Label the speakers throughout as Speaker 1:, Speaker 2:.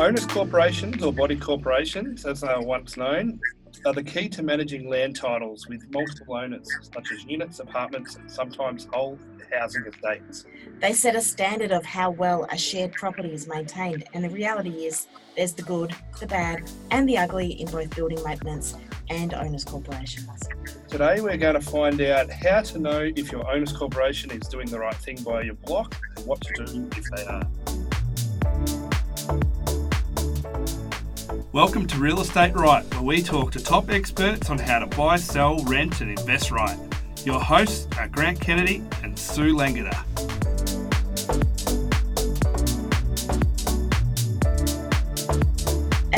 Speaker 1: Owners corporations, or body corporations as they are once known, are the key to managing land titles with multiple owners, such as units, apartments, and sometimes whole housing estates.
Speaker 2: They set a standard of how well a shared property is maintained, and the reality is there's the good, the bad, and the ugly in both building maintenance and owners corporations.
Speaker 1: Today, we're going to find out how to know if your owners corporation is doing the right thing by your block and what to do if they are. Welcome to Real Estate Right, where we talk to top experts on how to buy, sell, rent, and invest right. Your hosts are Grant Kennedy and Sue Langada.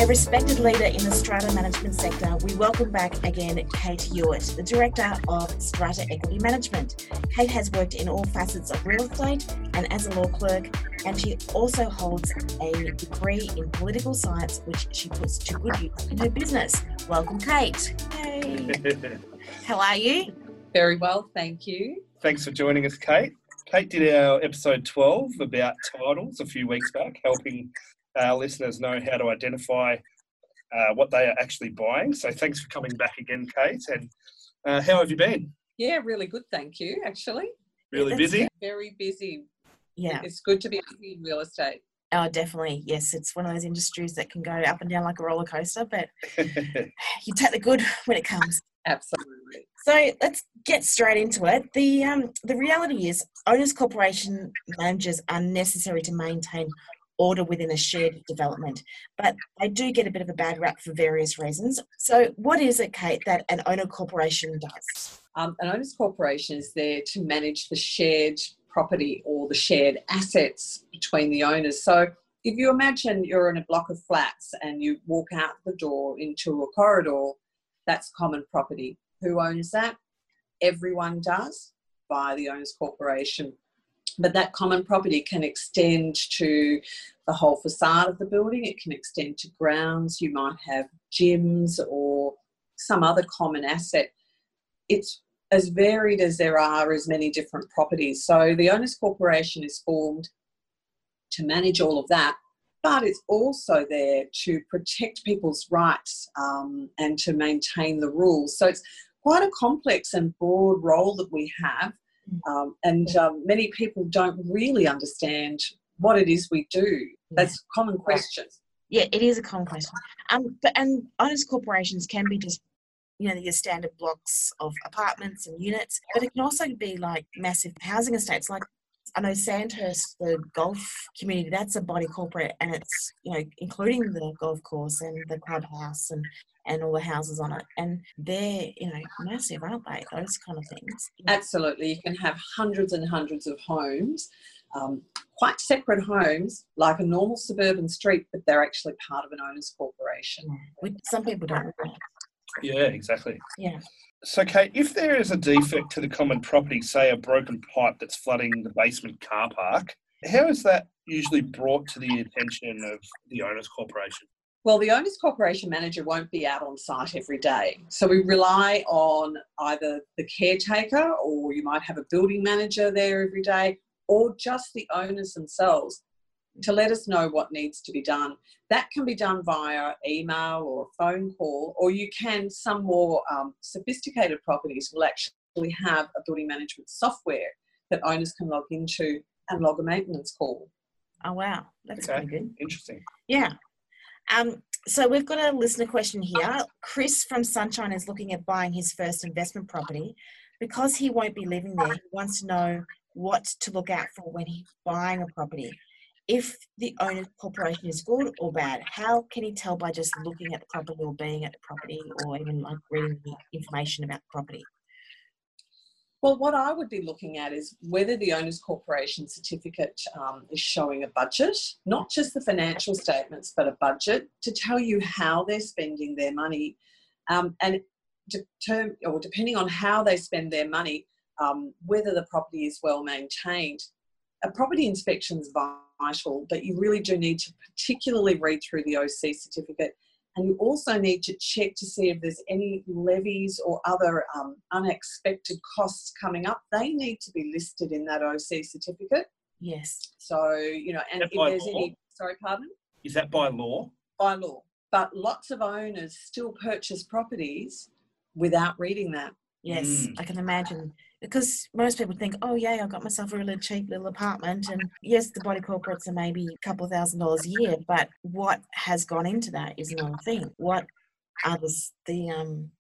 Speaker 2: A respected leader in the strata management sector, we welcome back again Kate Yeowart, the Director of Strata Equity Management. Kate has worked in all facets of real estate and as a law clerk, and she also holds a degree in political science, which she puts to good use in her business. Welcome, Kate. Hey. How are you?
Speaker 3: Very well, thank you.
Speaker 1: Thanks for joining us, Kate. Kate did our episode 12 about titles a few weeks back, helping our listeners know how to identify uh, what they are actually buying. So thanks for coming back again, Kate. And uh, how have you been?
Speaker 3: Yeah, really good, thank you, actually.
Speaker 1: Really busy?
Speaker 3: Very busy.
Speaker 2: Yeah.
Speaker 3: It's good to be busy in real estate.
Speaker 2: Oh, definitely. Yes, it's one of those industries that can go up and down like a roller coaster, but you take the good when it comes.
Speaker 3: Absolutely.
Speaker 2: So let's get straight into it. The um, the reality is, owners corporation managers are necessary to maintain order within a shared development, but they do get a bit of a bad rap for various reasons. So, what is it, Kate, that an owner corporation does?
Speaker 3: Um, an owners corporation is there to manage the shared property or the shared assets between the owners. So, if you imagine you're in a block of flats and you walk out the door into a corridor, that's common property. Who owns that? Everyone does via the owners corporation but that common property can extend to the whole facade of the building, it can extend to grounds, you might have gyms or some other common asset. It's as varied as there are as many different properties. So the owners corporation is formed to manage all of that, but it's also there to protect people's rights um, and to maintain the rules. So it's quite a complex and broad role that we have. Um, and um, many people don't really understand what it is we do. That's a common question.
Speaker 2: Yeah, it is a common question. Um, but and owners corporations can be just you know your standard blocks of apartments and units, but it can also be like massive housing estates. Like I know Sandhurst, the golf community, that's a body corporate, and it's you know including the golf course and the clubhouse and and all the houses on it. And they're, you know, massive, aren't they? Those kind of things.
Speaker 3: Absolutely. You can have hundreds and hundreds of homes, um, quite separate homes, like a normal suburban street, but they're actually part of an owner's corporation.
Speaker 2: Which some people don't know.
Speaker 1: Yeah, exactly.
Speaker 2: Yeah.
Speaker 1: So, Kate, if there is a defect to the common property, say a broken pipe that's flooding the basement car park, how is that usually brought to the attention of the owners corporation?
Speaker 3: Well, the owner's corporation manager won't be out on site every day. So we rely on either the caretaker or you might have a building manager there every day or just the owners themselves to let us know what needs to be done. That can be done via email or a phone call, or you can, some more um, sophisticated properties will actually have a building management software that owners can log into and log a maintenance call.
Speaker 2: Oh, wow. That's okay. good.
Speaker 1: Interesting.
Speaker 2: Yeah. Um, so we've got a listener question here. Chris from Sunshine is looking at buying his first investment property. Because he won't be living there, he wants to know what to look out for when he's buying a property. If the owner corporation is good or bad, how can he tell by just looking at the property or being at the property or even like reading the information about the property?
Speaker 3: Well, what I would be looking at is whether the owner's corporation certificate um, is showing a budget, not just the financial statements, but a budget to tell you how they're spending their money. Um, and determ- or depending on how they spend their money, um, whether the property is well maintained. A property inspection is vital, but you really do need to particularly read through the OC certificate and you also need to check to see if there's any levies or other um, unexpected costs coming up. They need to be listed in that OC certificate.
Speaker 2: Yes.
Speaker 3: So, you know, and if there's any, sorry, pardon?
Speaker 1: Is that by law?
Speaker 3: by law. But lots of owners still purchase properties without reading that.
Speaker 2: Yes,
Speaker 1: Mm.
Speaker 2: I can imagine. Because most people think, oh, yeah, I got myself a really cheap little apartment. And yes, the body corporates are maybe a couple thousand dollars a year, but what has gone into that is another thing. What are the, the um,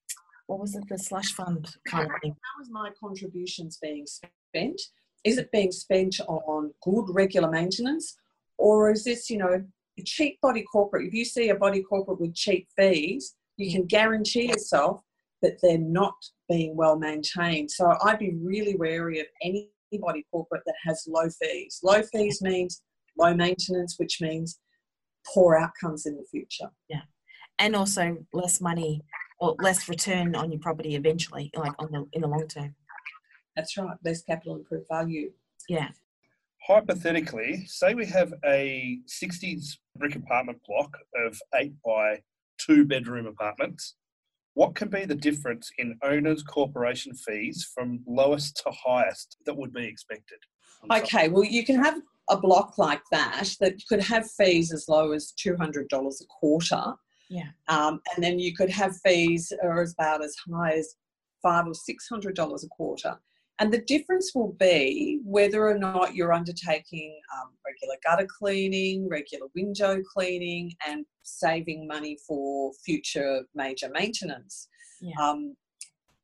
Speaker 2: what was it, the slush fund kind of thing?
Speaker 3: How is my contributions being spent? Is it being spent on good regular maintenance? Or is this, you know, a cheap body corporate? If you see a body corporate with cheap fees, you can guarantee yourself that they're not being well maintained. So I'd be really wary of any body corporate that has low fees. Low fees means low maintenance, which means poor outcomes in the future. Yeah.
Speaker 2: And also less money or less return on your property eventually, like on the in the long term.
Speaker 3: That's right, less capital improved value.
Speaker 2: Yeah.
Speaker 1: Hypothetically, say we have a 60s brick apartment block of eight by two bedroom apartments. What can be the difference in owners' corporation fees from lowest to highest that would be expected?
Speaker 3: Okay, well, you can have a block like that that could have fees as low as $200 a quarter.
Speaker 2: Yeah.
Speaker 3: Um, and then you could have fees that are about as high as five or six hundred dollars a quarter. And the difference will be whether or not you're undertaking um, regular gutter cleaning, regular window cleaning, and saving money for future major maintenance.
Speaker 2: Yeah.
Speaker 3: Um,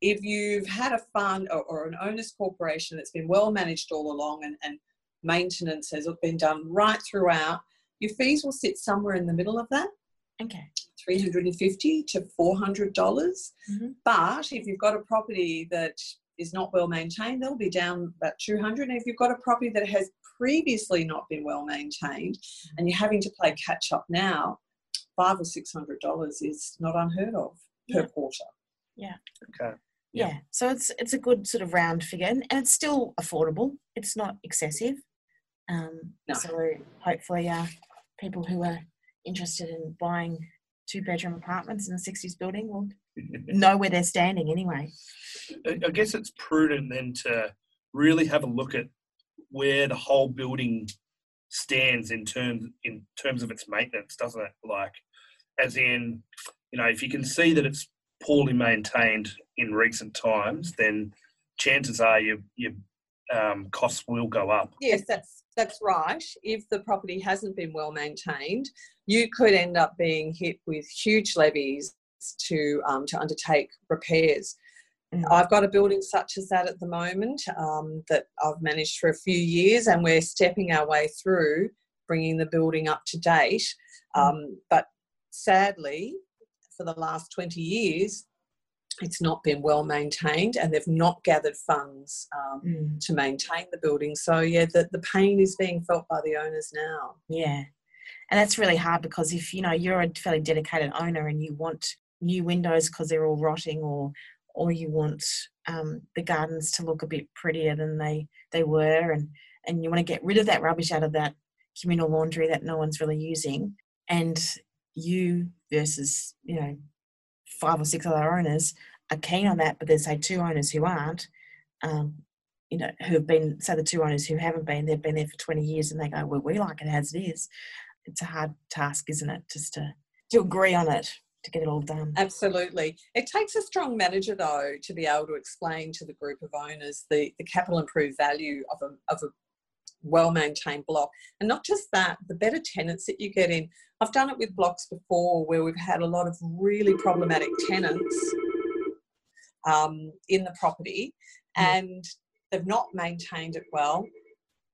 Speaker 3: if you've had a fund or, or an owner's corporation that's been well managed all along and, and maintenance has been done right throughout, your fees will sit somewhere in the middle of that.
Speaker 2: Okay.
Speaker 3: 350 to 400 dollars
Speaker 2: Mhm.
Speaker 3: but if you've got a property that is not well maintained they'll be down about 200 and if you've got a property that has previously not been well maintained and you're having to play catch up now five or six hundred dollars is not unheard of per quarter. Yeah.
Speaker 1: Okay.
Speaker 2: Yeah. So it's it's a good sort of round figure, and, and it's still affordable. It's not excessive. Um,
Speaker 3: No.
Speaker 2: So hopefully, uh, people who are interested in buying two bedroom apartments in a '60s building will know where they're standing anyway.
Speaker 1: I I guess it's prudent then to really have a look at where the whole building stands in terms in terms of its maintenance, doesn't it? Like, as in, you know, if you can see that it's poorly maintained in recent times, then chances are your your um, costs will go up.
Speaker 3: Yes, that's that's right. If the property hasn't been well maintained, you could end up being hit with huge levies to um, to undertake repairs.
Speaker 2: Mm.
Speaker 3: I've got a building such as that at the moment um, that I've managed for a few years, and we're stepping our way through bringing the building up to date. Um, but sadly, for the last 20 years, it's not been well maintained, and they've not gathered funds um,
Speaker 2: Mm,
Speaker 3: to maintain the building. So yeah, the, the pain is being felt by the owners now.
Speaker 2: yeah, and that's really hard because if you know you're a fairly dedicated owner and you want new windows because they're all rotting, or or you want um, the gardens to look a bit prettier than they they were, and and you want to get rid of that rubbish out of that communal laundry that no one's really using, and you versus you know five or six other owners are keen on that, but there's say two owners who aren't. Um, you know, who have been, say, the two owners who haven't been, they've been there for 20 years and they go, well, we like it as it is. It's a hard task, isn't it? Just to, to agree on it, to get it all done.
Speaker 3: Absolutely. It takes a strong manager though to be able to explain to the group of owners the, the capital improved value of a, of a well maintained block. And not just that, the better tenants that you get in. I've done it with blocks before where we've had a lot of really problematic tenants um, in the property
Speaker 2: Mm.
Speaker 3: and they've not maintained it well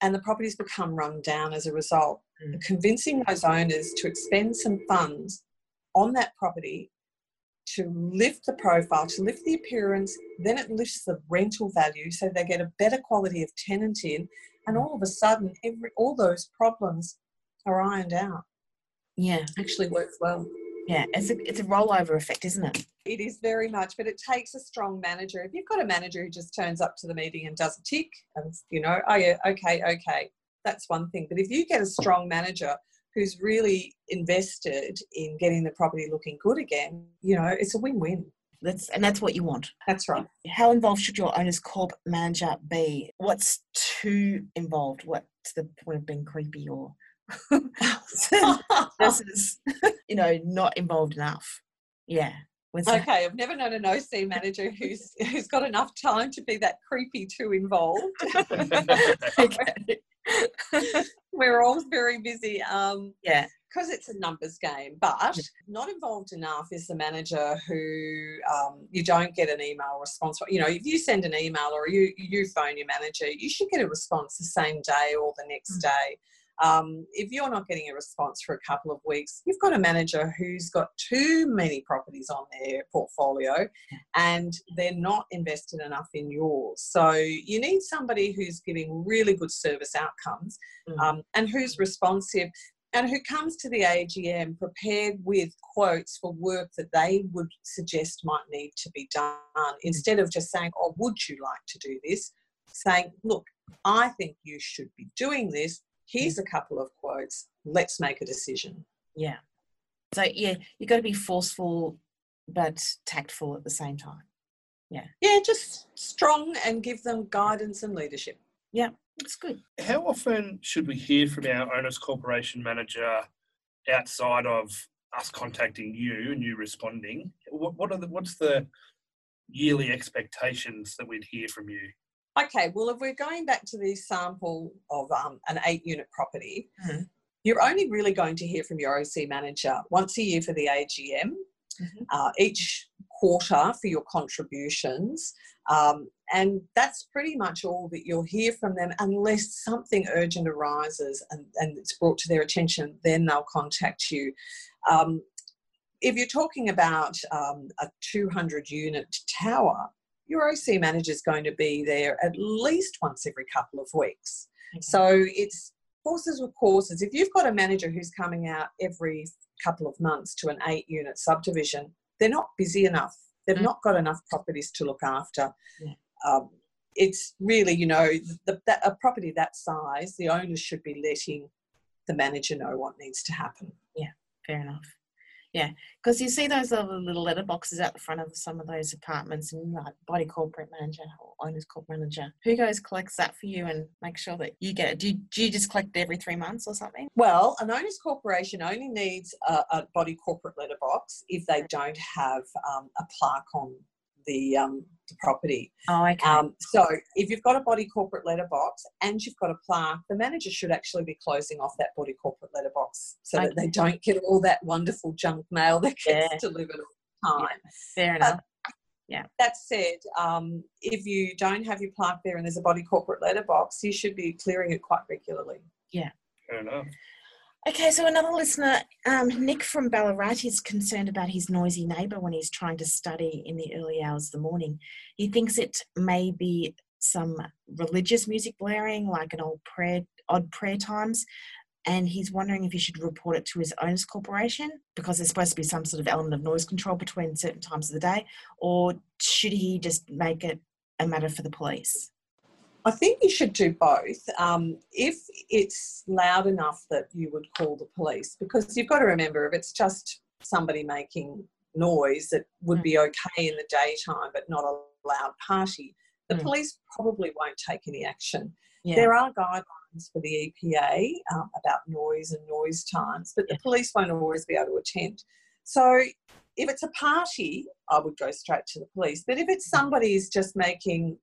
Speaker 3: and the property's become run down as a result.
Speaker 2: Mm.
Speaker 3: Convincing those owners to expend some funds on that property to lift the profile, to lift the appearance, then it lifts the rental value so they get a better quality of tenant in, and all of a sudden, every all those problems are ironed out.
Speaker 2: Yeah,
Speaker 3: Actually works well.
Speaker 2: yeah. It's a, it's a rollover effect, isn't it?
Speaker 3: It is very much, but it takes a strong manager. If you've got a manager who just turns up to the meeting and does a tick, and you know, oh yeah, okay, okay, that's one thing. But if you get a strong manager who's really invested in getting the property looking good again, you know, it's a win-win.
Speaker 2: That's and that's what you want.
Speaker 3: That's right.
Speaker 2: How involved should your owner's corp manager be? What's too involved? What to the point of being creepy or versus, you know, not involved enough. Yeah.
Speaker 3: Okay, I've never known an OC manager who's who's got enough time to be that creepy too involved. We're all very busy. Um,
Speaker 2: yeah.
Speaker 3: Because it's a numbers game, but not involved enough is the manager who um, you don't get an email response. You know, if you send an email or you you phone your manager, you should get a response the same day or the next
Speaker 2: Mm.
Speaker 3: day. Um, if you're not getting a response for a couple of weeks, you've got a manager who's got too many properties on their portfolio and they're not invested enough in yours. So you need somebody who's giving really good service outcomes
Speaker 2: Mm.
Speaker 3: um, and who's responsive and who comes to the AGM prepared with quotes for work that they would suggest might need to be done instead of just saying, Oh, would you like to do this? Saying, Look, I think you should be doing this. Here's a couple of quotes. Let's make a decision.
Speaker 2: Yeah. So yeah, you've got to be forceful but tactful at the same time.
Speaker 3: Yeah, Yeah, just strong and give them guidance and leadership.
Speaker 2: It's good.
Speaker 1: How often should we hear from our owners corporation manager outside of us contacting you and you responding? What, what are the what's the yearly expectations that we'd hear from you?
Speaker 3: Okay, well, if we're going back to the sample of um, an eight unit property,
Speaker 2: Mhm.
Speaker 3: you're only really going to hear from your OC manager once a year for the AGM,
Speaker 2: Mhm.
Speaker 3: uh, each quarter for your contributions. Um, and that's pretty much all that you'll hear from them unless something urgent arises and, and it's brought to their attention, then they'll contact you. Um, if you're talking about um, a 200 unit tower, your OC manager is going to be there at least once every couple of weeks.
Speaker 2: Okay.
Speaker 3: So it's courses with courses. If you've got a manager who's coming out every couple of months to an eight unit subdivision, they're not busy enough. They've
Speaker 2: Mm.
Speaker 3: not got enough properties to look after.
Speaker 2: Yeah.
Speaker 3: Um, it's really, you know, the, that, a property that size, the owner should be letting the manager know what needs to happen.
Speaker 2: Yeah, fair enough. Yeah, because you see those little, little letter boxes out the front of some of those apartments, and like body corporate manager or owners corporate manager, who goes collects that for you and makes sure that you get it? Do you, do you just collect it every three months or something?
Speaker 3: Well, an owners corporation only needs a, a body corporate letterbox if they don't have um, a plaque on the, um, the property.
Speaker 2: Oh, okay.
Speaker 3: Um, so if you've got a body corporate letterbox and you've got a plaque, the manager should actually be closing off that body corporate letterbox so that they don't get all that wonderful junk mail that gets
Speaker 2: Yeah.
Speaker 3: delivered all the time.
Speaker 2: Fair
Speaker 3: but-
Speaker 2: yeah.
Speaker 3: That said, um, if you don't have your plaque there and there's a body corporate letterbox, you should be clearing it quite regularly. Yeah.
Speaker 1: Fair enough.
Speaker 2: Okay, so another listener, um, Nick from Ballarat, is concerned about his noisy neighbour when he's trying to study in the early hours of the morning. He thinks it may be some religious music blaring, like an old prayer, odd prayer times, and he's wondering if he should report it to his owners corporation because there's supposed to be some sort of element of noise control between certain times of the day, or should he just make it a matter for the police?
Speaker 3: I think you should do both. Um, if it's loud enough that you would call the police, because you've got to remember if it's just somebody making noise that would be okay in the daytime but not a loud party, the
Speaker 2: Mm.
Speaker 3: police probably won't take any action.
Speaker 2: Yeah.
Speaker 3: There are guidelines for the EPA um, about noise and noise times, but the police won't always be able to attend. So if it's a party, I would go straight to the police. But if it's somebody who's just making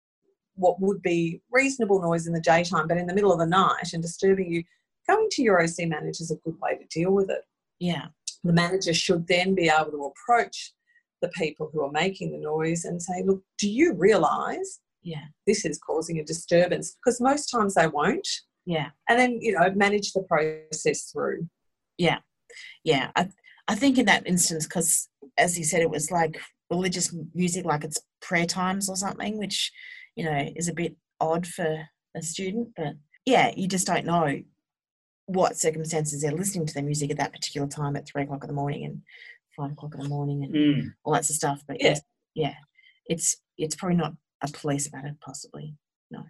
Speaker 3: what would be reasonable noise in the daytime, but in the middle of the night and disturbing you, going to your OC manager is a good way to deal with it.
Speaker 2: yeah.
Speaker 3: The manager should then be able to approach the people who are making the noise and say, Look, do you realise
Speaker 2: Yeah.
Speaker 3: this is causing a disturbance? Because most times they won't.
Speaker 2: Yeah.
Speaker 3: And then, you know, manage the process through.
Speaker 2: yeah Yeah. i i think in that instance because as you said it was like religious music like it's prayer times or something which you know is a bit odd for a student but yeah you just don't know what circumstances they're listening to the music at that particular time at three o'clock in the morning and five o'clock in the morning and
Speaker 1: Mm.
Speaker 2: all that sort of stuff but
Speaker 3: Yeah.
Speaker 2: yeah it's it's probably not a police matter possibly No.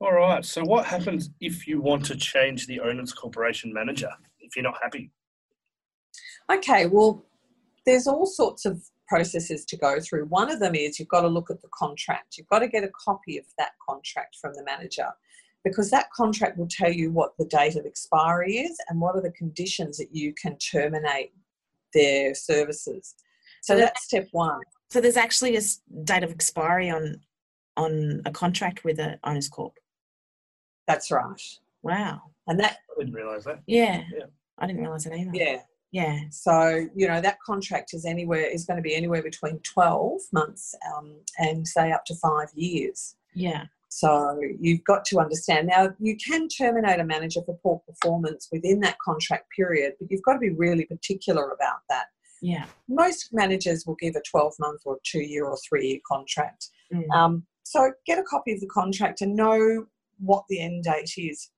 Speaker 1: All right. So, what happens if you want to change the owners corporation manager if you're not happy?
Speaker 3: Okay, well, there's all sorts of processes to go through. One of them is you've got to look at the contract. You've got to get a copy of that contract from the manager. because that contract will tell you what the date of expiry is and what are the conditions that you can terminate their services. So that's step one.
Speaker 2: So there's actually a date of expiry on on a contract with an owners corp.
Speaker 3: That's right.
Speaker 2: Wow.
Speaker 3: And that
Speaker 1: I didn't realise that.
Speaker 2: Yeah.
Speaker 1: Yeah.
Speaker 2: I didn't realize that either.
Speaker 3: yeah.
Speaker 2: Yeah.
Speaker 3: So you know that contract is anywhere is going to be anywhere between twelve months um, and say up to five years.
Speaker 2: Yeah.
Speaker 3: So you've got to understand now you can terminate a manager for poor performance within that contract period, but you've got to be really particular about that.
Speaker 2: Yeah.
Speaker 3: Most managers will give a 12 month or two year or three year contract.
Speaker 2: Mm.
Speaker 3: Um, so get a copy of the contract and know what the end date is.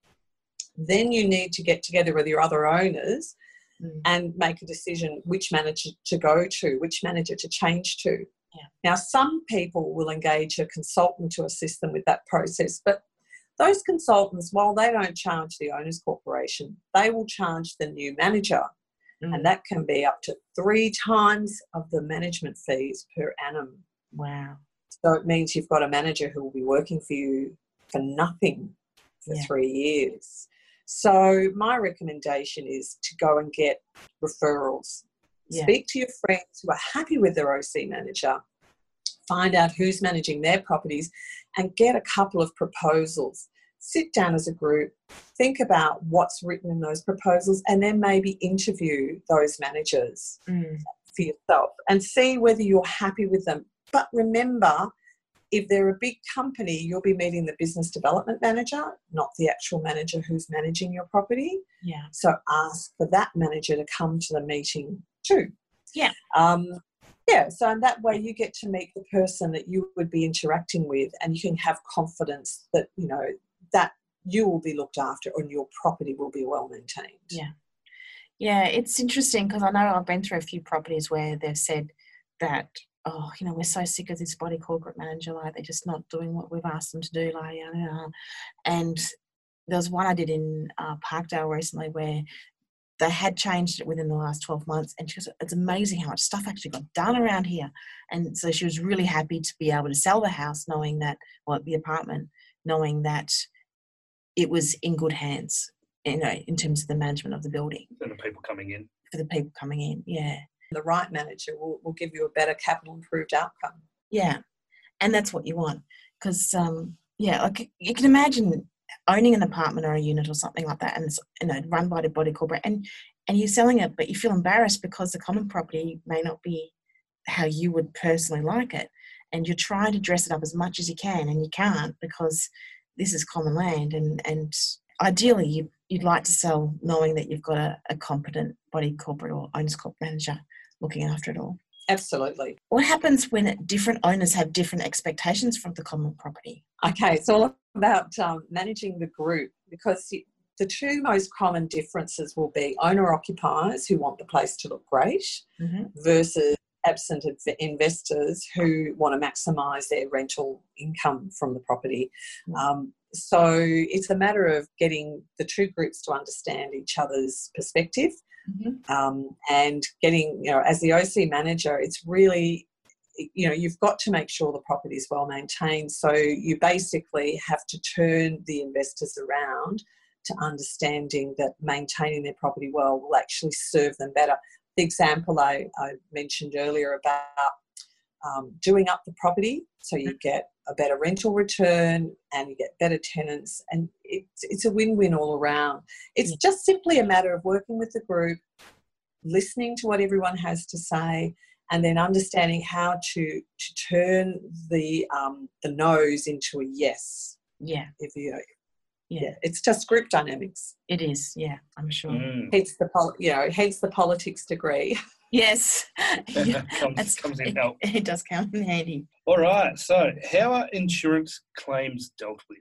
Speaker 3: Then you need to get together with your other owners
Speaker 2: Mm.
Speaker 3: and make a decision which manager to go to, which manager to change to.
Speaker 2: Yeah.
Speaker 3: Now, some people will engage a consultant to assist them with that process, but those consultants, while they don't charge the owners corporation, they will charge the new manager,
Speaker 2: Mm.
Speaker 3: and that can be up to three times of the management fees per annum.
Speaker 2: Wow.
Speaker 3: So it means you've got a manager who will be working for you for nothing for
Speaker 2: Yeah.
Speaker 3: three years. So my recommendation is to go and get referrals.
Speaker 2: Yeah.
Speaker 3: Speak to your friends who are happy with their OC manager. Find out who's managing their properties and get a couple of proposals. Sit down as a group, think about what's written in those proposals, and then maybe interview those managers
Speaker 2: Mm.
Speaker 3: for yourself and see whether you're happy with them. But remember, if they're a big company, you'll be meeting the business development manager, not the actual manager who's managing your property.
Speaker 2: Yeah.
Speaker 3: So ask for that manager to come to the meeting too.
Speaker 2: Yeah.
Speaker 3: Um, yeah, so in that way you get to meet the person that you would be interacting with and you can have confidence that, you know, that you will be looked after and your property will be well maintained.
Speaker 2: Yeah. Yeah, it's interesting because I know I've been through a few properties where they've said that, oh, you know, we're so sick of this body corporate manager, like they're just not doing what we've asked them to do, like, yada. and there was one I did in uh, Parkdale recently where they had changed it within the last 12 months and she goes, it's amazing how much stuff actually got done around here. And so she was really happy to be able to sell the house knowing that, well, the apartment, knowing that it was in good hands, you know, in terms of the management of the building
Speaker 1: And the people coming in.
Speaker 2: for the people coming in. Yeah.
Speaker 3: The right manager will, will give you a better capital improved outcome.
Speaker 2: Yeah. And that's what you want. Because, um, yeah, like you can imagine owning an apartment or a unit or something like that and it's, you know, run by the body corporate and, and you're selling it, but you feel embarrassed because the common property may not be how you would personally like it. And you're trying to dress it up as much as you can and you can't because this is common land and, and ideally you, you'd like to sell knowing that you've got a, a competent body corporate or owners corp manager looking after it all.
Speaker 3: Absolutely.
Speaker 2: What happens when different owners have different expectations from the common property?
Speaker 3: Okay, it's all about um, managing the group because the- two most common differences will be owner occupiers who want the place to look great
Speaker 2: Mm-hmm.
Speaker 3: versus absent investors who want to maximise their rental income from the property.
Speaker 2: Mm.
Speaker 3: Um, so it's a matter of getting the two groups to understand each other's perspective
Speaker 2: Mm-hmm.
Speaker 3: um, and getting, you know, as the OC manager, it's really, you know, you've got to make sure the property is well maintained. So you basically have to turn the investors around to understanding that maintaining their property well will actually serve them better. The example I, I mentioned earlier about um, doing up the property so you get a better rental return and you get better tenants and it's, it's a win-win all around it's
Speaker 2: Yeah.
Speaker 3: just simply a matter of working with the group listening to what everyone has to say and then understanding how to to turn the um, the no's into a yes
Speaker 2: Yeah,
Speaker 3: if you
Speaker 2: yeah,
Speaker 3: yeah it's just group dynamics
Speaker 2: it is. Yeah, I'm sure.
Speaker 1: Mm.
Speaker 3: hence the pol- you know hence the politics degree
Speaker 2: Yes,
Speaker 1: comes, comes in
Speaker 2: it,
Speaker 1: help.
Speaker 2: it does come in handy.
Speaker 1: All right. So, how are insurance claims dealt with?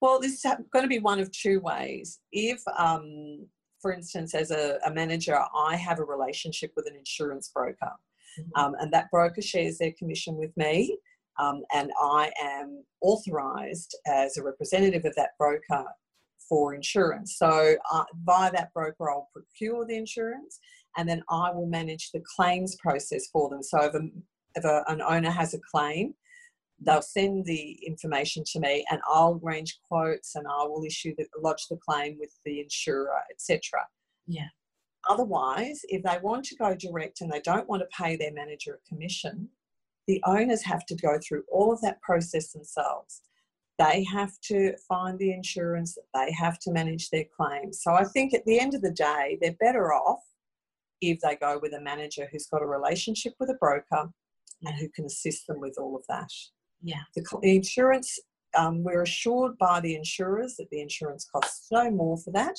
Speaker 3: Well, this is going to be one of two ways. If, um, for instance, as a, a manager, I have a relationship with an insurance broker,
Speaker 2: Mhm.
Speaker 3: um, and that broker shares their commission with me, um, and I am authorised as a representative of that broker for insurance. So, uh, via that broker, I'll procure the insurance, and then I will manage the claims process for them. So, if, a, if a, an owner has a claim, they'll send the information to me and I'll arrange quotes and I will issue the lodge the claim with the insurer, etc.
Speaker 2: Yeah.
Speaker 3: Otherwise, if they want to go direct and they don't want to pay their manager a commission, the owners have to go through all of that process themselves. They have to find the insurance, they have to manage their claims. So I think at the end of the day, they're better off if they go with a manager who's got a relationship with a broker and who can assist them with all of that.
Speaker 2: Yeah.
Speaker 3: The, the insurance, um, we're assured by the insurers that the insurance costs no more for that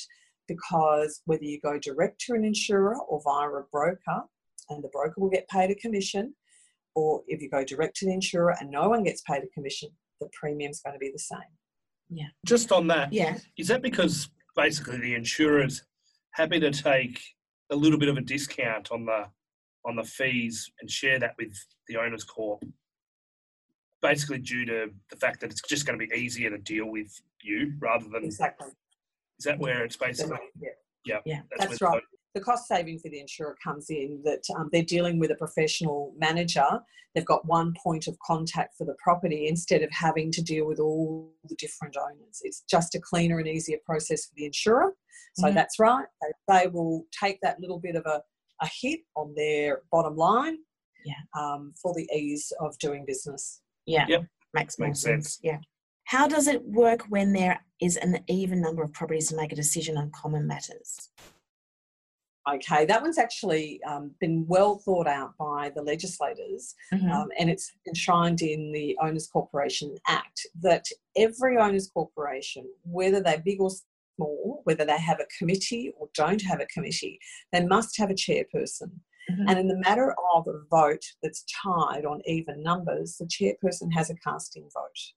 Speaker 3: because whether you go direct to an insurer or via a broker, and the broker will get paid a commission, or if you go direct to the insurer and no one gets paid a commission, the premium's going to be the same. Yeah.
Speaker 1: Just on that,
Speaker 2: Yeah.
Speaker 1: is that because basically the insurer's happy to take a little bit of a discount on the on the fees and share that with the owners corp? Basically, due to the fact that it's just going to be easier to deal with you rather than
Speaker 3: Exactly.
Speaker 1: is that where it's basically
Speaker 3: Yeah.
Speaker 2: Yeah.
Speaker 3: That's
Speaker 1: where
Speaker 3: right. The cost saving for the insurer comes in that um, they're dealing with a professional manager. They've got one point of contact for the property instead of having to deal with all the different owners. It's just a cleaner and easier process for the insurer. So
Speaker 2: Mhm.
Speaker 3: that's right. They, they will take that little bit of a, a hit on their bottom line
Speaker 2: Yeah.
Speaker 3: um, for the ease of doing business.
Speaker 2: Yeah.
Speaker 1: Yep.
Speaker 2: Makes more
Speaker 1: Makes
Speaker 2: sense.
Speaker 1: sense.
Speaker 2: Yeah. How does it work when there is an even number of properties to make a decision on common matters?
Speaker 3: Okay, that one's actually um, been well thought out by the legislators.
Speaker 2: Mhm.
Speaker 3: um, and it's enshrined in the Owners Corporation Act that every owners corporation, whether they're big or small, whether they have a committee or don't have a committee, they must have a chairperson.
Speaker 2: Mhm.
Speaker 3: And in the matter of a vote that's tied on even numbers, the chairperson has a casting vote.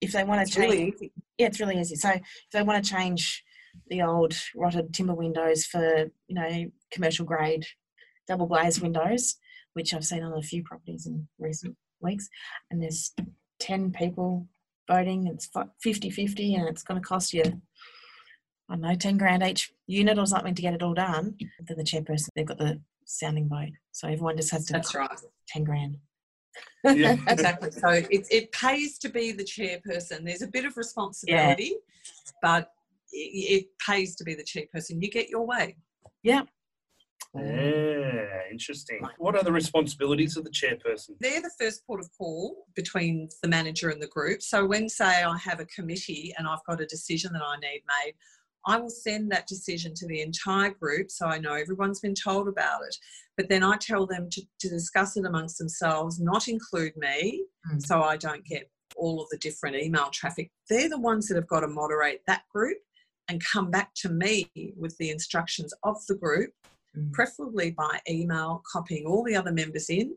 Speaker 2: if they want to
Speaker 3: It's
Speaker 2: change,
Speaker 3: really easy.
Speaker 2: yeah, it's really easy. So if they want to change the old rotted timber windows for you know commercial grade double glazed windows, which I've seen on a few properties in recent weeks, and there's ten people voting, it's fi- 50-50 and it's going to cost you. I don't know, 10 grand each unit or something to get it all done. Then the chairperson, they've got the sounding vote. So everyone just has to
Speaker 3: That's right.
Speaker 2: 10 grand.
Speaker 1: Yeah.
Speaker 3: exactly. So it, it pays to be the chairperson. There's a bit of responsibility, but it, it pays to be the chairperson. You get your way.
Speaker 1: Yeah. Yeah, interesting. What are the responsibilities of the chairperson?
Speaker 3: they're the first port of call between the manager and the group. So when say I have a committee and I've got a decision that I need made, I will send that decision to the entire group so I know everyone's been told about it. But then I tell them to, to discuss it amongst themselves, not include me,
Speaker 2: Mm.
Speaker 3: so I don't get all of the different email traffic. They're the ones that have got to moderate that group and come back to me with the instructions of the group
Speaker 2: Mm.
Speaker 3: preferably by email, copying all the other members in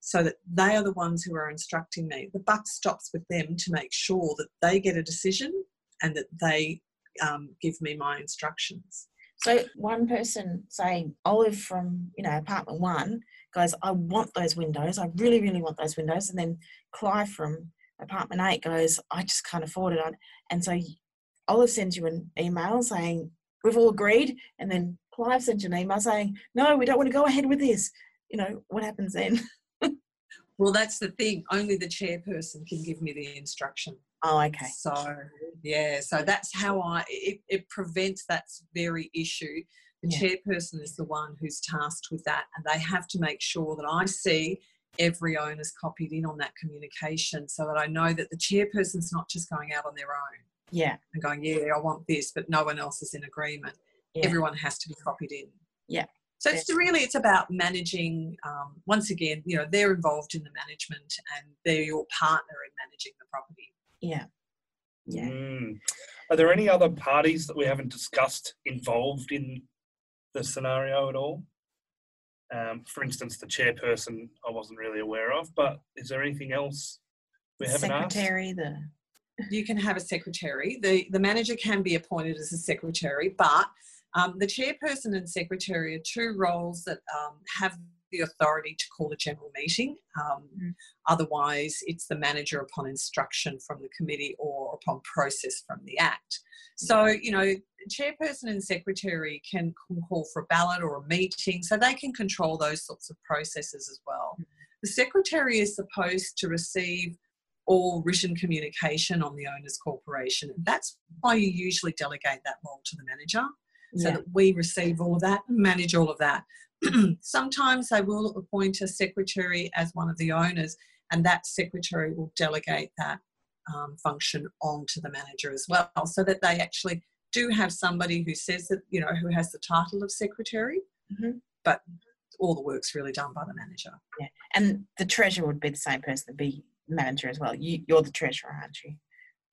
Speaker 3: so that they are the ones who are instructing me. The buck stops with them to make sure that they get a decision and that they um, give me my instructions.
Speaker 2: So one person, say Olive from you know apartment one, goes, "I want those windows. I really, really want those windows." And then Clive from apartment eight goes, "I just can't afford it." And so Olive sends you an email saying, "We've all agreed," and then Clive sends you an email saying, "No, we don't want to go ahead with this." You know what happens then?
Speaker 3: Well, that's the thing. Only the chairperson can give me the instruction.
Speaker 2: Oh, okay.
Speaker 3: So, yeah, so that's how I, it, it prevents that very issue. The
Speaker 2: Yeah.
Speaker 3: chairperson is the one who's tasked with that, and they have to make sure that I see every owner's copied in on that communication so that I know that the chairperson's not just going out on their own
Speaker 2: Yeah.
Speaker 3: and going, yeah, I want this, but no one else is in agreement.
Speaker 2: Yeah.
Speaker 3: Everyone has to be copied in.
Speaker 2: Yeah.
Speaker 3: So it's really it's about managing. Um, once again, you know they're involved in the management and they're your partner in managing the property.
Speaker 2: Yeah. Yeah.
Speaker 1: Mm. Are there any other parties that we haven't discussed involved in the scenario at all? Um, for instance, the chairperson I wasn't really aware of, but is there anything else we haven't asked?
Speaker 2: Secretary, the
Speaker 3: You can have a secretary. the The manager can be appointed as a secretary, but um, the chairperson and secretary are two roles that um, have the authority to call a general meeting. Um,
Speaker 2: Mm.
Speaker 3: Otherwise, it's the manager upon instruction from the committee or upon process from the Act. So, you know, chairperson and secretary can, call for a ballot or a meeting, so they can control those sorts of processes as well. The secretary is supposed to receive all written communication on the owner's corporation. That's why you usually delegate that role to the manager so
Speaker 2: Yeah.
Speaker 3: that we receive all of that and manage all of that. Sometimes they will appoint a secretary as one of the owners, and that secretary will delegate that um, function on to the manager as well, so that they actually do have somebody who says that, you know, who has the title of secretary,
Speaker 2: Mhm.
Speaker 3: but all the work's really done by the manager.
Speaker 2: Yeah, and the treasurer would be the same person, the be manager as well. You, you're the treasurer, aren't you?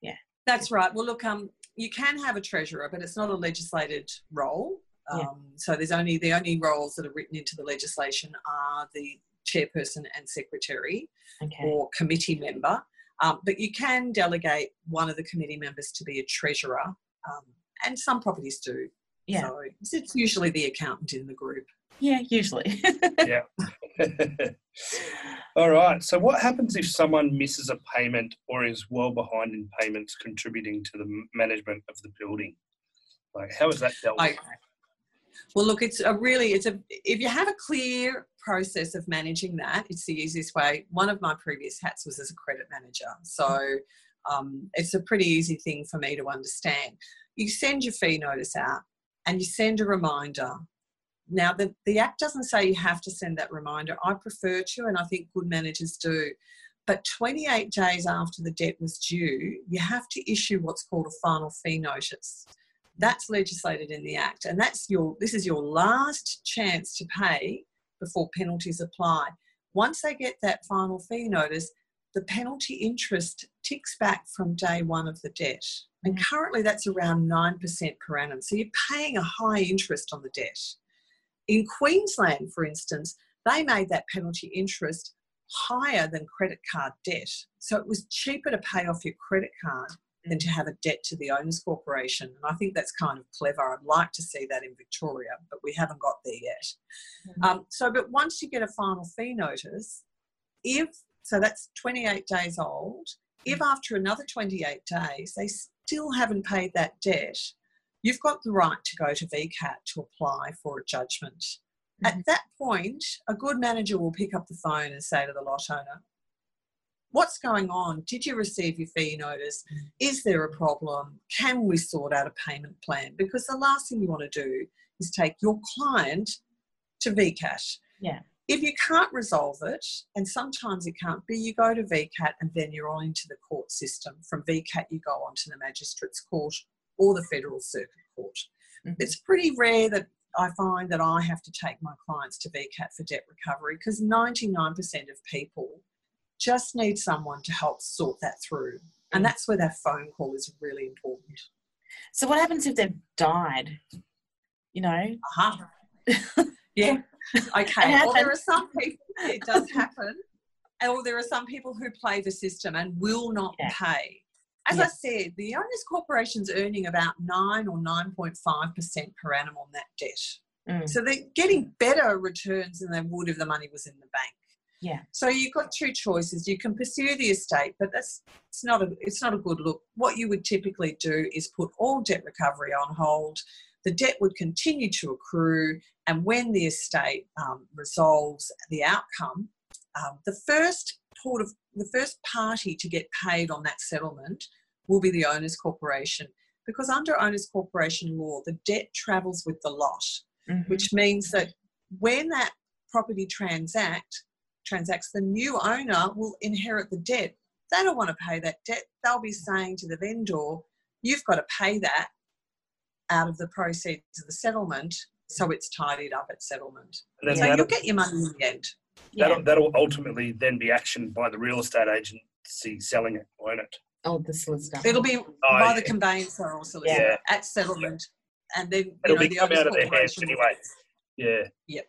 Speaker 3: Yeah, that's right. Well, look, um, you can have a treasurer, but it's not a legislated role. Um,
Speaker 2: Yeah.
Speaker 3: So there's only the only roles that are written into the legislation are the chairperson and secretary
Speaker 2: Okay.
Speaker 3: or committee member. Um, but you can delegate one of the committee members to be a treasurer, um, and some properties do.
Speaker 2: Yeah.
Speaker 3: So it's- it's usually the accountant in the group.
Speaker 2: Yeah, usually.
Speaker 1: Yeah. All right. So, what happens if someone misses a payment or is well behind in payments contributing to the management of the building? Like, how is that dealt with?
Speaker 3: Well, look, it's a really, it's a, if you have a clear process of managing that, it's the easiest way. One of my previous hats was as a credit manager. So um, it's a pretty easy thing for me to understand. You send your fee notice out and you send a reminder. Now, the, the Act doesn't say you have to send that reminder. I prefer to, and I think good managers do. But 28 days after the debt was due, you have to issue what's called a final fee notice that's legislated in the act and that's your this is your last chance to pay before penalties apply. Once they get that final fee notice the penalty interest ticks back from day one of the debt. And
Speaker 2: Mhm.
Speaker 3: currently that's around 9% per annum. So you're paying a high interest on the debt. In queensland for instance they made that penalty interest higher than credit card debt. So it was cheaper to pay off your credit card than to have a debt to the owners corporation. And I think that's kind of clever. I'd like to see that in Victoria, but we haven't got there yet.
Speaker 2: Mhm.
Speaker 3: Um, so, but once you get a final fee notice, if so, that's 28 days old. If after another 28 days they still haven't paid that debt, you've got the right to go to VCAT to apply for a judgment. At that point, a good manager will pick up the phone and say to the lot owner, What's going on? Did you receive your fee notice? Is there a problem? Can we sort out a payment plan? Because the last thing you want to do is take your client to VCAT.
Speaker 2: Yeah.
Speaker 3: If you can't resolve it, and sometimes it can't be, you go to VCAT and then you're on into the court system. From VCAT, you go on to the Magistrates Court or the Federal Circuit Court.
Speaker 2: Mhm.
Speaker 3: It's pretty rare that I find that I have to take my clients to VCAT for debt recovery because 99% of people just need someone to help sort that through. And that's where that phone call is really important.
Speaker 2: So what happens if they've died? You know?
Speaker 3: Aha. Yeah. Okay. Well, there are some people, it does happen. Or there are some people who play the system and will not
Speaker 2: Yeah.
Speaker 3: pay. As
Speaker 2: Yeah.
Speaker 3: I said, the owners corporation's earning about 9 or 9.5% per annum on that debt.
Speaker 2: Mm,
Speaker 3: So they're getting better returns than they would if the money was in the bank.
Speaker 2: Yeah.
Speaker 3: So you've got two choices. You can pursue the estate, but that's it's not a it's not a good look. What you would typically do is put all debt recovery on hold. The debt would continue to accrue, and when the estate um, resolves the outcome, um, the first port of the first party to get paid on that settlement will be the owners corporation because under owners corporation law, the debt travels with the lot
Speaker 2: mhm.
Speaker 3: which means that when that property transact transacts, the new owner will inherit the debt. They don't want to pay that debt. They'll be saying to the vendor, "You've got to pay that out of the proceeds of the settlement, so it's tidied up at settlement."
Speaker 1: And then
Speaker 3: So you'll
Speaker 1: that'll,
Speaker 3: get your money in the end.
Speaker 2: yeah.
Speaker 1: that'll, that'll ultimately then be actioned by the real estate agency selling it, won't it?
Speaker 2: Oh, the solicitor.
Speaker 3: It'll be
Speaker 1: Oh,
Speaker 3: by
Speaker 1: yeah.
Speaker 3: the conveyancer or solicitor
Speaker 1: Yeah.
Speaker 3: at settlement, and then
Speaker 1: It'll
Speaker 3: know,
Speaker 1: be
Speaker 3: the
Speaker 1: come out of their hands
Speaker 3: corporation will
Speaker 1: anyway.
Speaker 3: get-
Speaker 1: Yeah,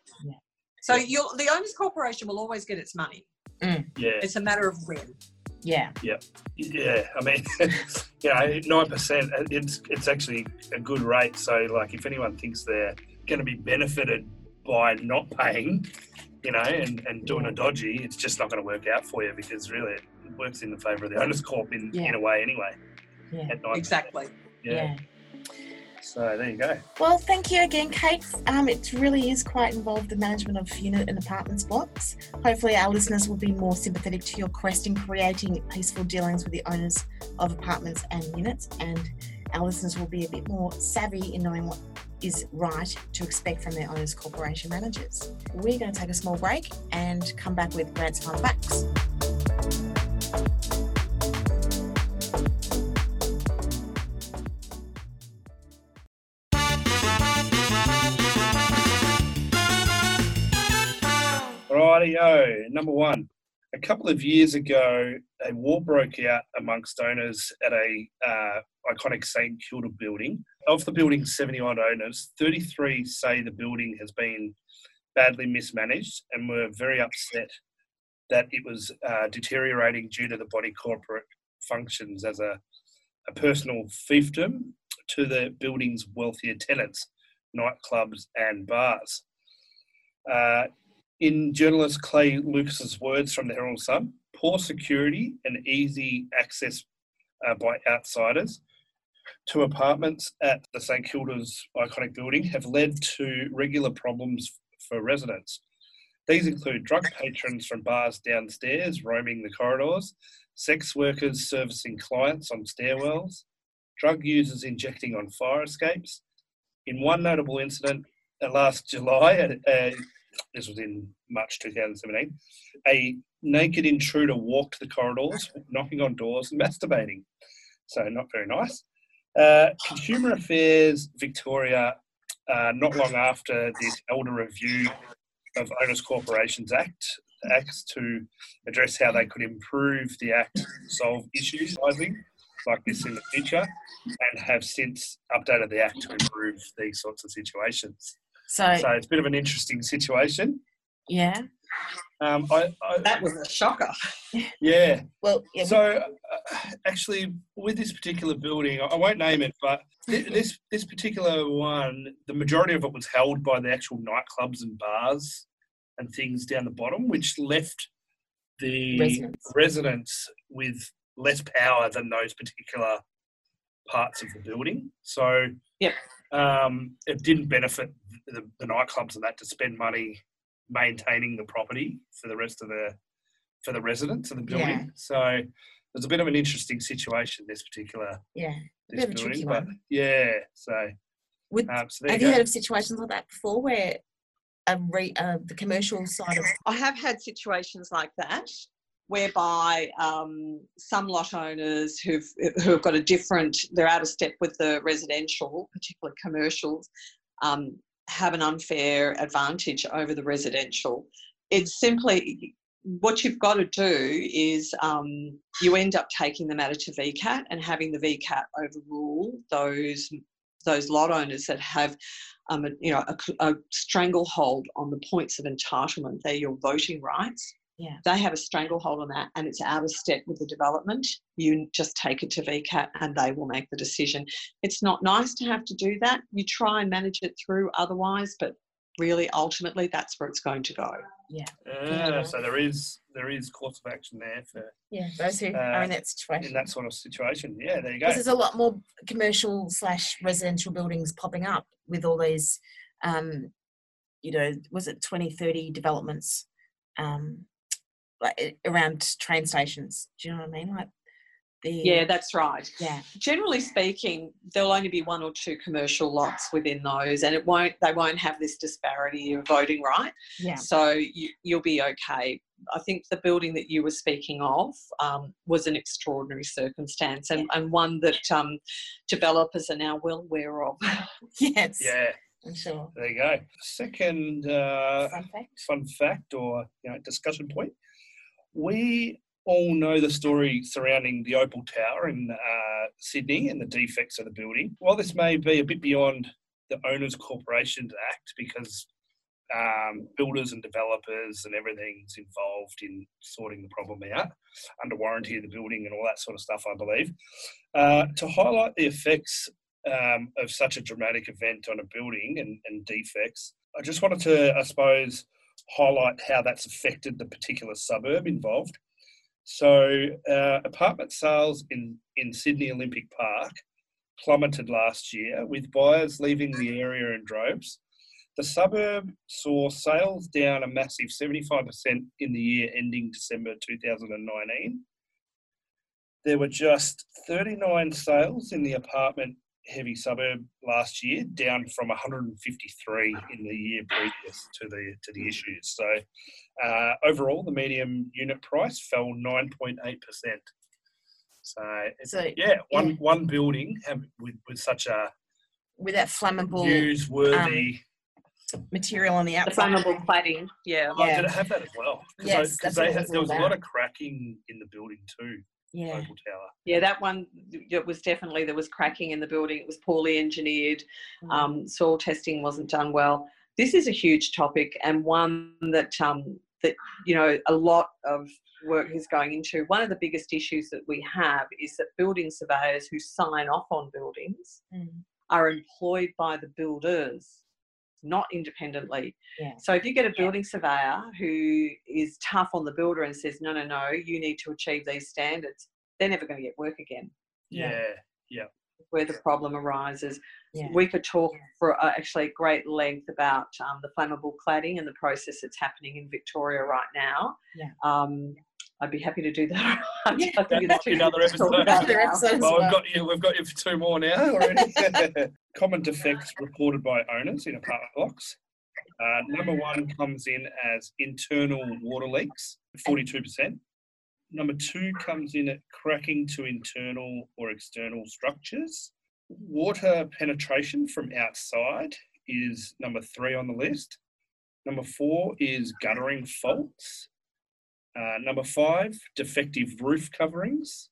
Speaker 3: So you'll, the owners corporation will always get its money. Mm.
Speaker 1: yeah,
Speaker 3: It's a matter of when.
Speaker 2: Yeah.
Speaker 1: yeah. Yeah. I mean, you know, nine percent. Uh, it's it's actually a good rate. So, like, if anyone thinks they're going to be benefited by not paying, you know, and, and doing a dodgy, it's just not going to work out for you because really it works in the favour of the owners corp in,
Speaker 2: Yeah.
Speaker 1: in a way anyway.
Speaker 2: Yeah.
Speaker 1: At 9%.
Speaker 3: Exactly.
Speaker 1: Yeah.
Speaker 2: Yeah.
Speaker 1: So there you go.
Speaker 2: Well, thank you again, Kate. Um, it really is quite involved the management of unit and apartments blocks. Hopefully, our listeners will be more sympathetic to your quest in creating peaceful dealings with the owners of apartments and units, and our listeners will be a bit more savvy in knowing what is right to expect from their owners' corporation managers. We're going to take a small break and come back with Grant's Final Facts.
Speaker 1: Number one. A couple of years ago, a war broke out amongst owners at a uh, iconic St Kilda building. Of the building's 70 odd owners, 33 say the building has been badly mismanaged and were very upset that it was uh, deteriorating due to the body corporate functions as a, a personal fiefdom to the building's wealthier tenants, nightclubs and bars. Uh, in journalist Clay Lucas's words from the Herald Sun, poor security and easy access uh, by outsiders to apartments at the St Kilda's iconic building have led to regular problems for residents. These include drug patrons from bars downstairs roaming the corridors, sex workers servicing clients on stairwells, drug users injecting on fire escapes. In one notable incident, uh, last July, uh, this was in March 2017, a naked intruder walked the corridors, knocking on doors and masturbating. So, not very nice. Uh, Consumer Affairs Victoria, uh, not long after this elder review of Owners Corporations Act, acts to address how they could improve the Act to solve issues like this in the future, and have since updated the Act to improve these sorts of situations.
Speaker 2: So,
Speaker 1: So it's a bit of an interesting situation.
Speaker 2: yeah.
Speaker 1: Um, I, I,
Speaker 3: That was a shocker.
Speaker 1: yeah.
Speaker 2: Well, yeah,
Speaker 1: So uh, actually, with this particular building, I I won't name it, but thi- this this particular one, the majority of it was held by the actual nightclubs and bars and things down the bottom, which left the
Speaker 2: Residents.
Speaker 1: residents with less power than those particular parts of the building. So
Speaker 3: Yep.
Speaker 1: Um, it didn't benefit the, the nightclubs and that to spend money maintaining the property for the rest of the for the residents of the building.
Speaker 2: Yeah.
Speaker 1: So there's a bit of an interesting situation this particular
Speaker 2: yeah.
Speaker 1: this
Speaker 2: bit of a
Speaker 1: building, but
Speaker 2: one.
Speaker 1: yeah. So
Speaker 2: Would,
Speaker 1: um, so
Speaker 2: have
Speaker 1: you
Speaker 2: you heard of situations like that before where a re, uh, the commercial side of
Speaker 3: I have had situations like that whereby um, some lot owners who've who have got a different they're out of step with the residential, particularly commercials, um, have an unfair advantage over the residential. It's simply what you've got to do is um, you end up taking the matter to VCAT and having the VCAT overrule those those lot owners that have um, a, you know a, a stranglehold on the points of entitlement. They're your voting rights.
Speaker 2: Yeah.
Speaker 3: They have a stranglehold on that, and it's out of step with the development. You just take it to VCAT, and they will make the decision. It's not nice to have to do that. You try and manage it through otherwise, but really, ultimately, that's where it's going to go.
Speaker 1: Ah, so there is there is course of action there for
Speaker 2: yeah those who are
Speaker 1: Uh,
Speaker 2: in that situation?
Speaker 1: in that sort of situation. Yeah, there you go.
Speaker 2: Because there's a lot more commercial slash residential buildings popping up with all these, um, you know, was it 20, 30 developments um, like around train stations? Do you know what I mean? Like the
Speaker 3: Yeah, that's right.
Speaker 2: yeah,
Speaker 3: Generally speaking, there'll only be one or two commercial lots within those, and it won't. They won't have this disparity of voting right.
Speaker 2: yeah,
Speaker 3: So you, you'll be okay. I think the building that you were speaking of um, was an extraordinary circumstance and, and one that um, developers are now well aware of.
Speaker 2: yes,
Speaker 1: yeah,
Speaker 2: I'm sure.
Speaker 1: there you go. Second uh,
Speaker 2: Fun fact.
Speaker 1: fun fact or you know discussion point. We all know the story surrounding the Opal Tower in uh, Sydney and the defects of the building. While this may be a bit beyond the Owners Corporations Act, because um, builders and developers and everything's involved in sorting the problem out under warranty of the building and all that sort of stuff, I believe. Uh, to highlight the effects um, of such a dramatic event on a building and, and defects, I just wanted to, I suppose, highlight how that's affected the particular suburb involved. So, uh, apartment sales in, in Sydney Olympic Park plummeted last year, with buyers leaving the area in droves. The suburb saw sales down a massive 75% in the year ending December 2019. There were just 39 sales in the apartment heavy suburb last year, down from 153 in the year previous to the to the issues. So uh, overall, the medium unit price fell 9.8 percent. So, it's-
Speaker 2: So
Speaker 1: yeah, one
Speaker 2: yeah.
Speaker 1: one building with with such a
Speaker 2: with that flammable
Speaker 1: newsworthy.
Speaker 2: material on the
Speaker 3: The
Speaker 2: outside.
Speaker 3: flammable cladding, yeah.
Speaker 1: Oh,
Speaker 2: yeah.
Speaker 1: did it have that as well? Because
Speaker 2: Yes, that's
Speaker 1: they
Speaker 2: it
Speaker 1: had, there
Speaker 2: all
Speaker 1: was a lot of cracking in the building too.
Speaker 2: Yeah.
Speaker 1: Opal tower.
Speaker 3: Yeah, that one it was definitely there was cracking in the building. It was poorly engineered.
Speaker 2: Mm.
Speaker 3: Um, soil testing wasn't done well. This is a huge topic and one that um, that you know a lot of work is going into. One of the biggest issues that we have is that building surveyors who sign off on buildings
Speaker 2: Mm.
Speaker 3: are employed by the builders, not independently.
Speaker 2: Yeah.
Speaker 3: So if you get a building surveyor who is tough on the builder and says, no, no, no, you need to achieve these standards, they're never going to get work again.
Speaker 2: Yeah.
Speaker 1: Yeah.
Speaker 3: Where the problem arises,
Speaker 2: Yeah.
Speaker 3: we could talk for uh, actually at great length about um, the flammable cladding and the process that's happening in Victoria right now.
Speaker 2: Yeah.
Speaker 3: Um, I'd be happy to do that. I think it's
Speaker 1: That'd
Speaker 3: too
Speaker 1: be another
Speaker 3: good to talk
Speaker 1: episode.
Speaker 3: about
Speaker 2: Another
Speaker 3: now.
Speaker 2: episode. as
Speaker 1: Well,
Speaker 2: well.
Speaker 1: we've got you. We've got you for two more now already. Common defects reported by owners in apartment blocks. Uh, number one comes in as internal water leaks, forty-two percent. Number two comes in at cracking to internal or external structures. Water penetration from outside is number three on the list. Number four is guttering faults. Uh, number five, defective roof coverings.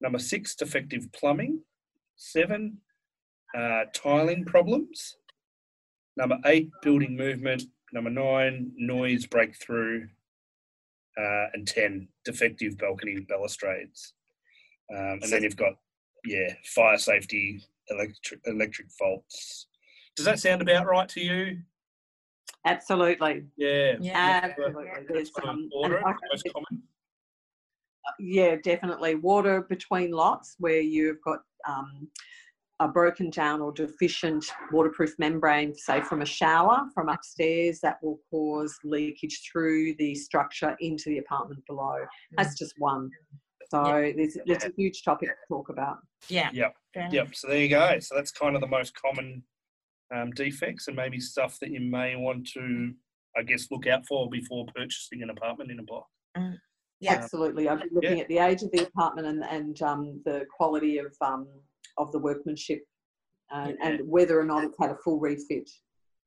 Speaker 1: Number six, defective plumbing. Seven, uh, tiling problems. Number eight, building movement. Number nine, noise breakthrough. Uh, and 10, defective balcony balustrades. Um, and
Speaker 2: So-
Speaker 1: then you've got, yeah, fire safety, electric, electric faults. Does that sound about right to you?
Speaker 3: Absolutely.
Speaker 1: Yeah.
Speaker 2: Yeah.
Speaker 3: Absolutely. There's, um,
Speaker 1: order, most common.
Speaker 3: yeah, definitely. Water between lots where you've got um, a broken down or deficient waterproof membrane, say from a shower from upstairs, that will cause leakage through the structure into the apartment below. That's just one. So there's, there's a huge topic to talk about.
Speaker 2: Yeah.
Speaker 1: Yep. Yep. So there you go. So that's kind of the most common um, defects and maybe stuff that you may want to, I guess, look out for before purchasing an apartment in a block.
Speaker 2: Yeah.
Speaker 3: Absolutely. I've been looking at the age of the apartment and, and um, the quality of um, of the workmanship and, and whether or not it's had a full refit.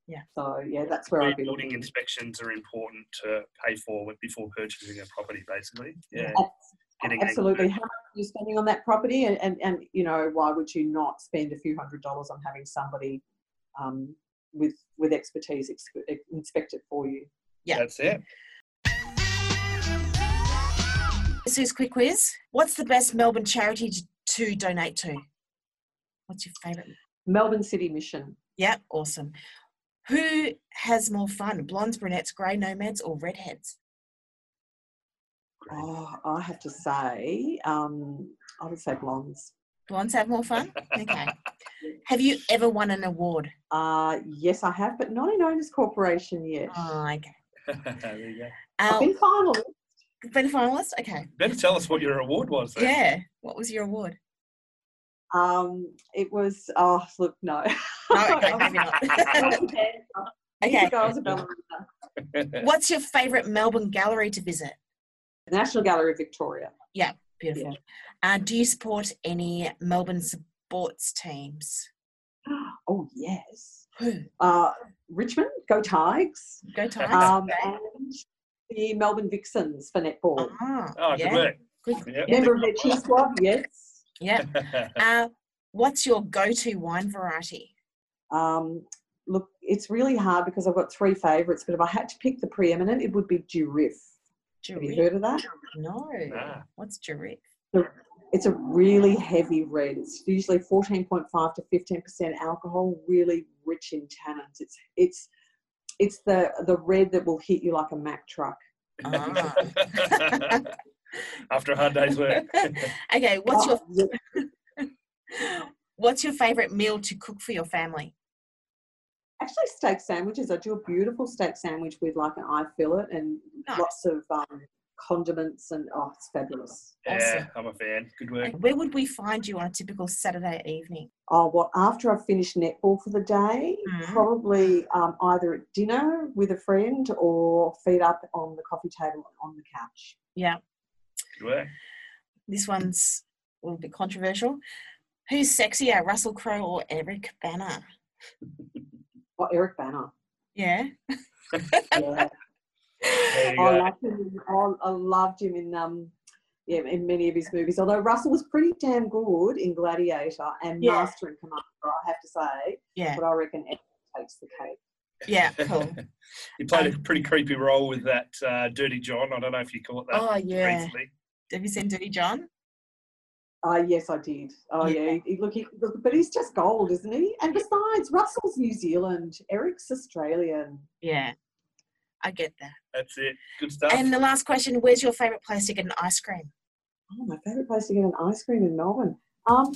Speaker 2: Yeah.
Speaker 3: So yeah, that's where I'd be
Speaker 1: Building
Speaker 3: looking.
Speaker 1: inspections are important to pay for before purchasing a property, basically. Yeah.
Speaker 3: Ab- Absolutely. How much are you spending on that property? And, and, and, you know, why would you not spend a few hundred dollars on having somebody um, with, with expertise ex- inspect it for you?
Speaker 2: Yeah.
Speaker 1: That's it.
Speaker 2: Sue's quick quiz. What's the best Melbourne charity to, to donate to? What's your favourite?
Speaker 3: Melbourne City Mission.
Speaker 2: Yeah, awesome. Who has more fun? Blondes, brunettes, grey nomads, or redheads?
Speaker 3: Oh, I have to say, um, I would say blondes.
Speaker 2: Blondes have more fun? Okay. have you ever won an award?
Speaker 3: Uh, yes, I have, but not in Owners Corporation yet.
Speaker 2: Oh, okay.
Speaker 1: there you go.
Speaker 3: I've been finalist.
Speaker 2: been a finalist? Okay.
Speaker 1: Better tell us what your award was. Then.
Speaker 2: Yeah. What was your award?
Speaker 3: Um, it was, oh, look, no.
Speaker 2: Oh, okay, maybe not. okay.
Speaker 3: I was a ballerina.
Speaker 2: What's your favourite Melbourne gallery to visit?
Speaker 3: The National Gallery of Victoria.
Speaker 2: Yeah, beautiful. Uh, do you support any Melbourne sports teams?
Speaker 3: Oh, yes.
Speaker 2: Who?
Speaker 3: Uh, Richmond, go Tigers.
Speaker 2: Go Tigers.
Speaker 3: Um,
Speaker 2: okay.
Speaker 3: and the Melbourne Vixens for netball.
Speaker 2: Ah,
Speaker 1: oh, good
Speaker 2: yeah.
Speaker 1: work.
Speaker 2: Good.
Speaker 1: Yep.
Speaker 3: Member of their cheer squad, yes.
Speaker 2: Yeah. Uh, what's your go-to wine variety?
Speaker 3: Um, look, it's really hard because I've got three favourites, but if I had to pick the preeminent, it would be Durif. Have you heard of that?
Speaker 2: No.
Speaker 1: Ah.
Speaker 2: What's giraffe?
Speaker 3: It's a really heavy red. It's usually 14.5 to 15% alcohol, really rich in tannins. It's it's it's the the red that will hit you like a Mack truck.
Speaker 2: Ah.
Speaker 1: After a hard day's work.
Speaker 2: okay. What's your
Speaker 3: Oh, yeah.
Speaker 2: What's your favourite meal to cook for your family?
Speaker 3: Actually, steak sandwiches. I do a beautiful steak sandwich with like an eye fillet and
Speaker 2: Nice.
Speaker 3: lots of um, condiments, and oh, it's fabulous.
Speaker 1: Yeah,
Speaker 2: Awesome.
Speaker 1: I'm a fan. Good work.
Speaker 2: And where would we find you on a typical Saturday evening?
Speaker 3: Oh, well, after I've finished netball for the day,
Speaker 2: Mhm.
Speaker 3: probably um, either at dinner with a friend or feed up on the coffee table on the couch.
Speaker 2: Yeah,
Speaker 1: Good work.
Speaker 2: this one's a little bit controversial. Who's sexier, Russell Crowe or Eric Bana?
Speaker 3: Oh, Eric Bana.
Speaker 2: Yeah.
Speaker 3: Yeah.
Speaker 1: There you
Speaker 3: I
Speaker 1: go.
Speaker 3: loved him. in- I, I loved him in um, yeah, in many of his movies. Although Russell was pretty damn good in Gladiator and
Speaker 2: Yeah.
Speaker 3: Master and Commander, I have to say.
Speaker 2: Yeah.
Speaker 3: But I reckon Eric takes the cake.
Speaker 2: Yeah. Cool.
Speaker 1: You played a pretty creepy role with that uh, Dirty John. I don't know if you caught that
Speaker 2: Oh yeah.
Speaker 1: recently.
Speaker 2: Have you seen Dirty John?
Speaker 3: Uh, yes, I did. Oh,
Speaker 2: Yeah.
Speaker 3: yeah. He, he- look, he, look, but he's just gold, isn't he? And besides, Russell's New Zealand, Eric's Australian.
Speaker 2: Yeah. I get that.
Speaker 1: That's it. Good stuff.
Speaker 2: And the last question: Where's your favourite place to get an ice cream?
Speaker 3: Oh, my favourite place to get an ice cream in Melbourne. Um,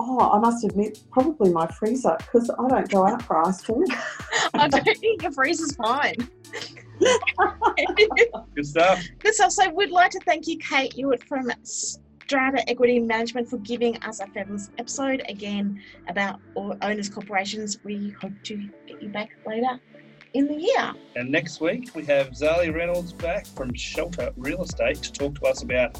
Speaker 3: oh, I must admit, probably my freezer because I don't go out for ice cream.
Speaker 2: I don't think your freezer's fine.
Speaker 1: Good stuff.
Speaker 2: Good stuff. So we'd like to thank you, Kate Yeowart from Strata Equity Management, for giving us a fabulous episode again about owners corporations. We hope to get you back later in the year.
Speaker 1: And next week we have Zali Reynolds back from Shelter Real Estate to talk to us about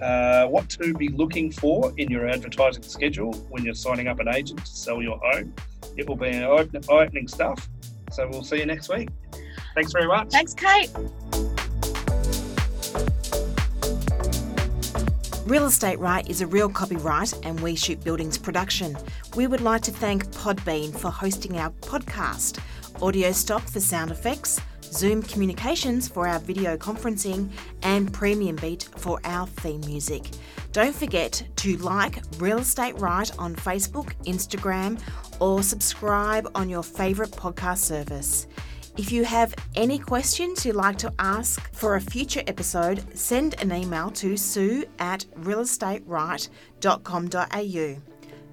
Speaker 1: uh, what to be looking for in your advertising schedule when you're signing up an agent to sell your home. It will be an eye opening stuff. So we'll see you next week. Thanks very much.
Speaker 2: Thanks, Kate. Real Estate Right is a real copyright and We Shoot Buildings production. We would like to thank Podbean for hosting our podcast, Audio Stock for sound effects, Zoom Communications for our video conferencing, and Premium Beat for our theme music. Don't forget to like Real Estate Right on Facebook, Instagram, or subscribe on your favourite podcast service. If you have any questions you'd like to ask for a future episode, send an email to sue at realestateright.com.au.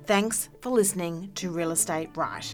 Speaker 2: Thanks for listening to Real Estate Right.